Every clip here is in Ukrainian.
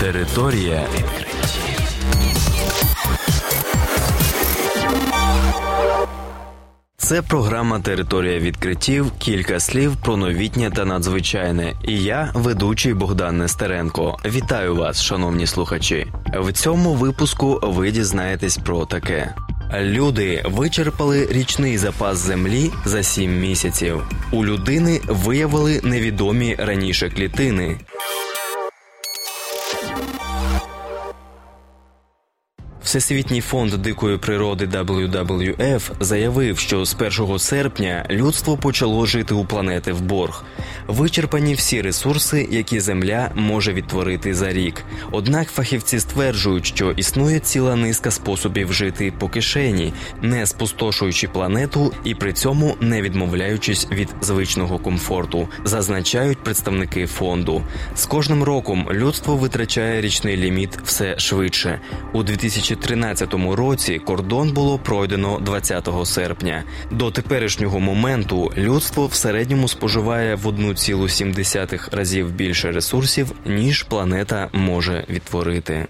Територія відкриттів. Це програма Територія відкриттів. Кілька слів про новітнє та надзвичайне. І я, ведучий Богдан Нестеренко. Вітаю вас, шановні слухачі. В цьому випуску ви дізнаєтесь про таке. Люди вичерпали річний запас землі за сім місяців. У людини виявили невідомі раніше клітини. Всесвітній фонд дикої природи WWF заявив, що з 1 серпня людство почало жити у планети в борг. Вичерпані всі ресурси, які Земля може відтворити за рік. Однак фахівці стверджують, що існує ціла низка способів жити по кишені, не спустошуючи планету і при цьому не відмовляючись від звичного комфорту, зазначають представники фонду. З кожним роком людство витрачає річний ліміт все швидше. У 2013 році кордон було пройдено 20 серпня. До теперішнього моменту людство в середньому споживає в 1,7 разів більше ресурсів, ніж планета може відтворити.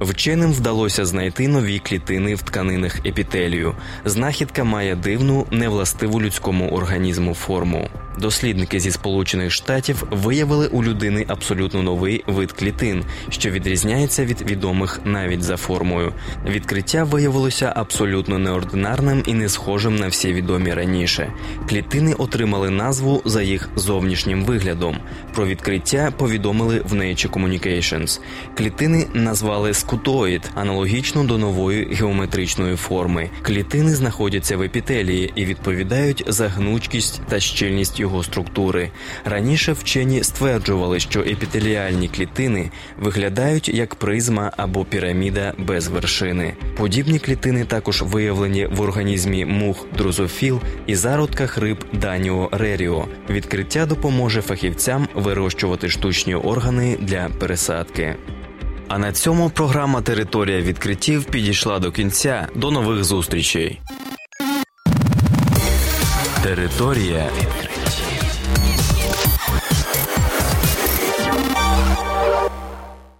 Вченим вдалося знайти нові клітини в тканинах епітелію. Знахідка має дивну, невластиву людському організму форму. Дослідники зі Сполучених Штатів виявили у людини абсолютно новий вид клітин, що відрізняється від відомих навіть за формою. Відкриття виявилося абсолютно неординарним і не схожим на всі відомі раніше. Клітини отримали назву за їх зовнішнім виглядом. Про відкриття повідомили в Nature Communications. Клітини назвали скутоїд, аналогічно до нової геометричної форми. Клітини знаходяться в епітелії і відповідають за гнучкість та щільність його структури. Раніше вчені стверджували, що епітеліальні клітини виглядають як призма або піраміда без вершини. Подібні клітини також виявлені в організмі мух дрозофіл і зародках риб Даніо Реріо. Відкриття допоможе фахівцям вирощувати штучні органи для пересадки. А на цьому програма Територія відкриттів підійшла до кінця. До нових зустрічей. Територія відкриттів.